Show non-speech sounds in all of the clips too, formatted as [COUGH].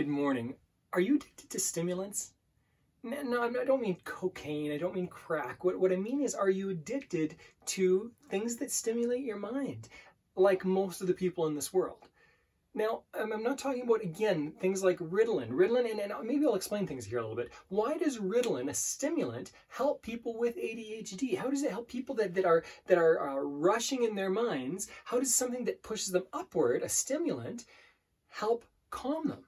Good morning. Are you addicted to stimulants? No, I don't mean cocaine. I don't mean crack. What, what I mean is, are you addicted to things that stimulate your mind, like most of the people in this world? Now, I'm not talking about, again, things like Ritalin. Ritalin, and, and maybe I'll explain things here a little bit. Why does Ritalin, a stimulant, help people with ADHD? How does it help people that, that are, that are uh, rushing in their minds? How does something that pushes them upward, a stimulant, help calm them?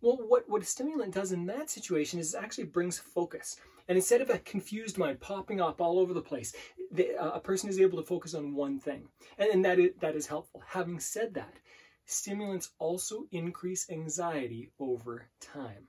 Well, what, what a stimulant does in that situation is it actually brings focus. And instead of a confused mind popping up all over the place, the, uh, a person is able to focus on one thing. And, and that, is, that is helpful. Having said that, stimulants also increase anxiety over time.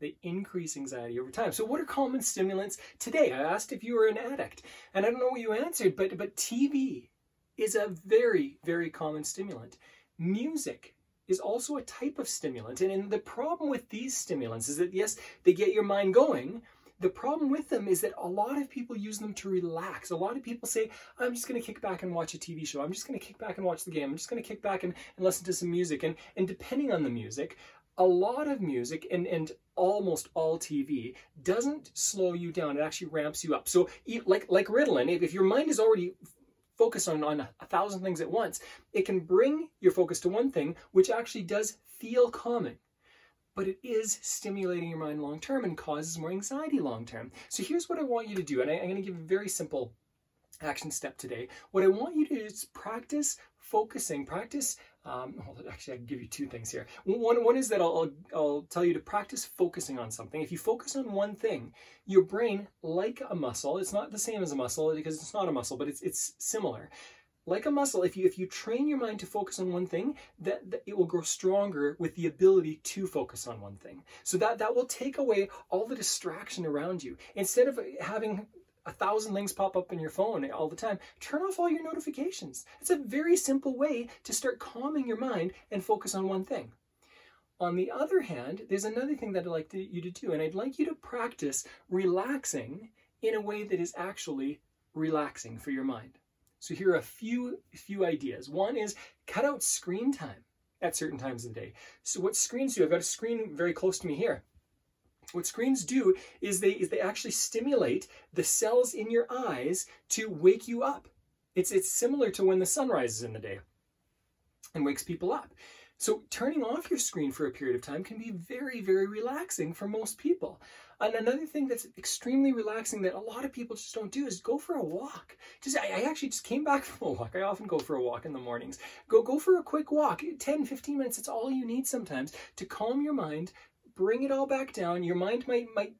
They increase anxiety over time. So, what are common stimulants today? I asked if you were an addict, and I don't know what you answered, but, but TV is a very, very common stimulant. Music is also a type of stimulant. And, and the problem with these stimulants is that, yes, they get your mind going. The problem with them is that a lot of people use them to relax. A lot of people say, I'm just going to kick back and watch a TV show. I'm just going to kick back and watch the game. I'm just going to kick back and, and listen to some music. And, and depending on the music, a lot of music and, and almost all TV doesn't slow you down. It actually ramps you up. So, like like Ritalin, if, if your mind is already focus on, on a thousand things at once, it can bring your focus to one thing, which actually does feel calming. But it is stimulating your mind long term and causes more anxiety long term. So here's what I want you to do, and I, I'm going to give a very simple action step today. What I want you to do is practice focusing, practice um, actually, I can give you two things here. One, one is that I'll, I'll, I'll tell you to practice focusing on something. If you focus on one thing, your brain, like a muscle, it's not the same as a muscle because it's not a muscle, but it's, it's similar. Like a muscle, if you if you train your mind to focus on one thing, that, that it will grow stronger with the ability to focus on one thing. So that that will take away all the distraction around you. Instead of having a thousand things pop up in your phone all the time, turn off all your notifications. It's a very simple way to start calming your mind and focus on one thing. On the other hand, there's another thing that I'd like to, you to do, and I'd like you to practice relaxing in a way that is actually relaxing for your mind. So here are a few few ideas. One is cut out screen time at certain times of the day. So what screens do? I've got a screen very close to me here. What screens do is they, is they actually stimulate the cells in your eyes to wake you up. It's, it's similar to when the sun rises in the day and wakes people up. So turning off your screen for a period of time can be very, very relaxing for most people. And another thing that's extremely relaxing that a lot of people just don't do is go for a walk. Just I, I, actually just came back [LAUGHS] from a walk. I often go for a walk in the mornings. Go go for a quick walk. 10, 15 minutes, it's all you need sometimes to calm your mind, bring it all back down. Your mind might might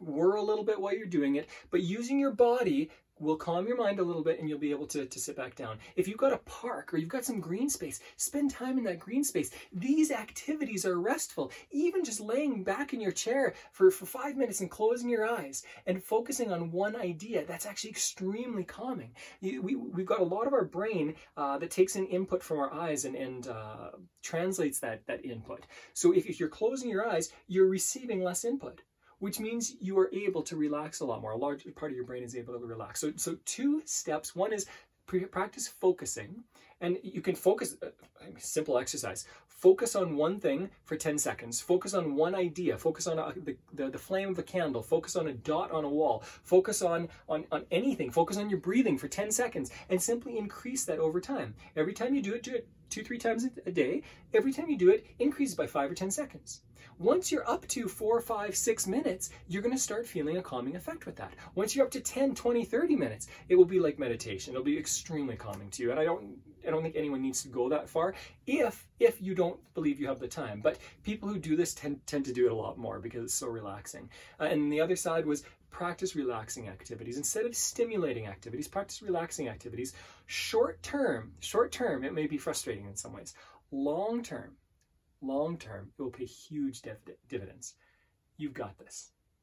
whir a little bit while you're doing it, but using your body will calm your mind a little bit and you'll be able to, to sit back down. If you've got a park or you've got some green space, spend time in that green space. These activities are restful. Even just laying back in your chair for, for five minutes and closing your eyes and focusing on one idea, that's actually extremely calming. You, we, we've got a lot of our brain uh, that takes in input from our eyes and, and uh, translates that, that input. So if, if you're closing your eyes, you're receiving less input which means you are able to relax a lot more. A large part of your brain is able to relax. So, so two steps. One is practice focusing, and you can focus. Uh, simple exercise. Focus on one thing for 10 seconds. Focus on one idea. Focus on a, the, the, the flame of a candle. Focus on a dot on a wall. Focus on, on, on anything. Focus on your breathing for 10 seconds and simply increase that over time. Every time you do it, do it two, three times a day. Every time you do it, increase by five or 10 seconds. Once you're up to four, five, six minutes, you're going to start feeling a calming effect with that. Once you're up to 10, 20, 30 minutes, it will be like meditation. It'll be extremely calming to you. And I don't, I don't think anyone needs to go that far if, if you don't believe you have the time. But people who do this tend, tend to do it a lot more because it's so relaxing. Uh, and the other side was practice relaxing activities. Instead of stimulating activities, practice relaxing activities. Short term, short term, it may be frustrating in some ways. Long term, long term, it will pay huge div- dividends. You've got this.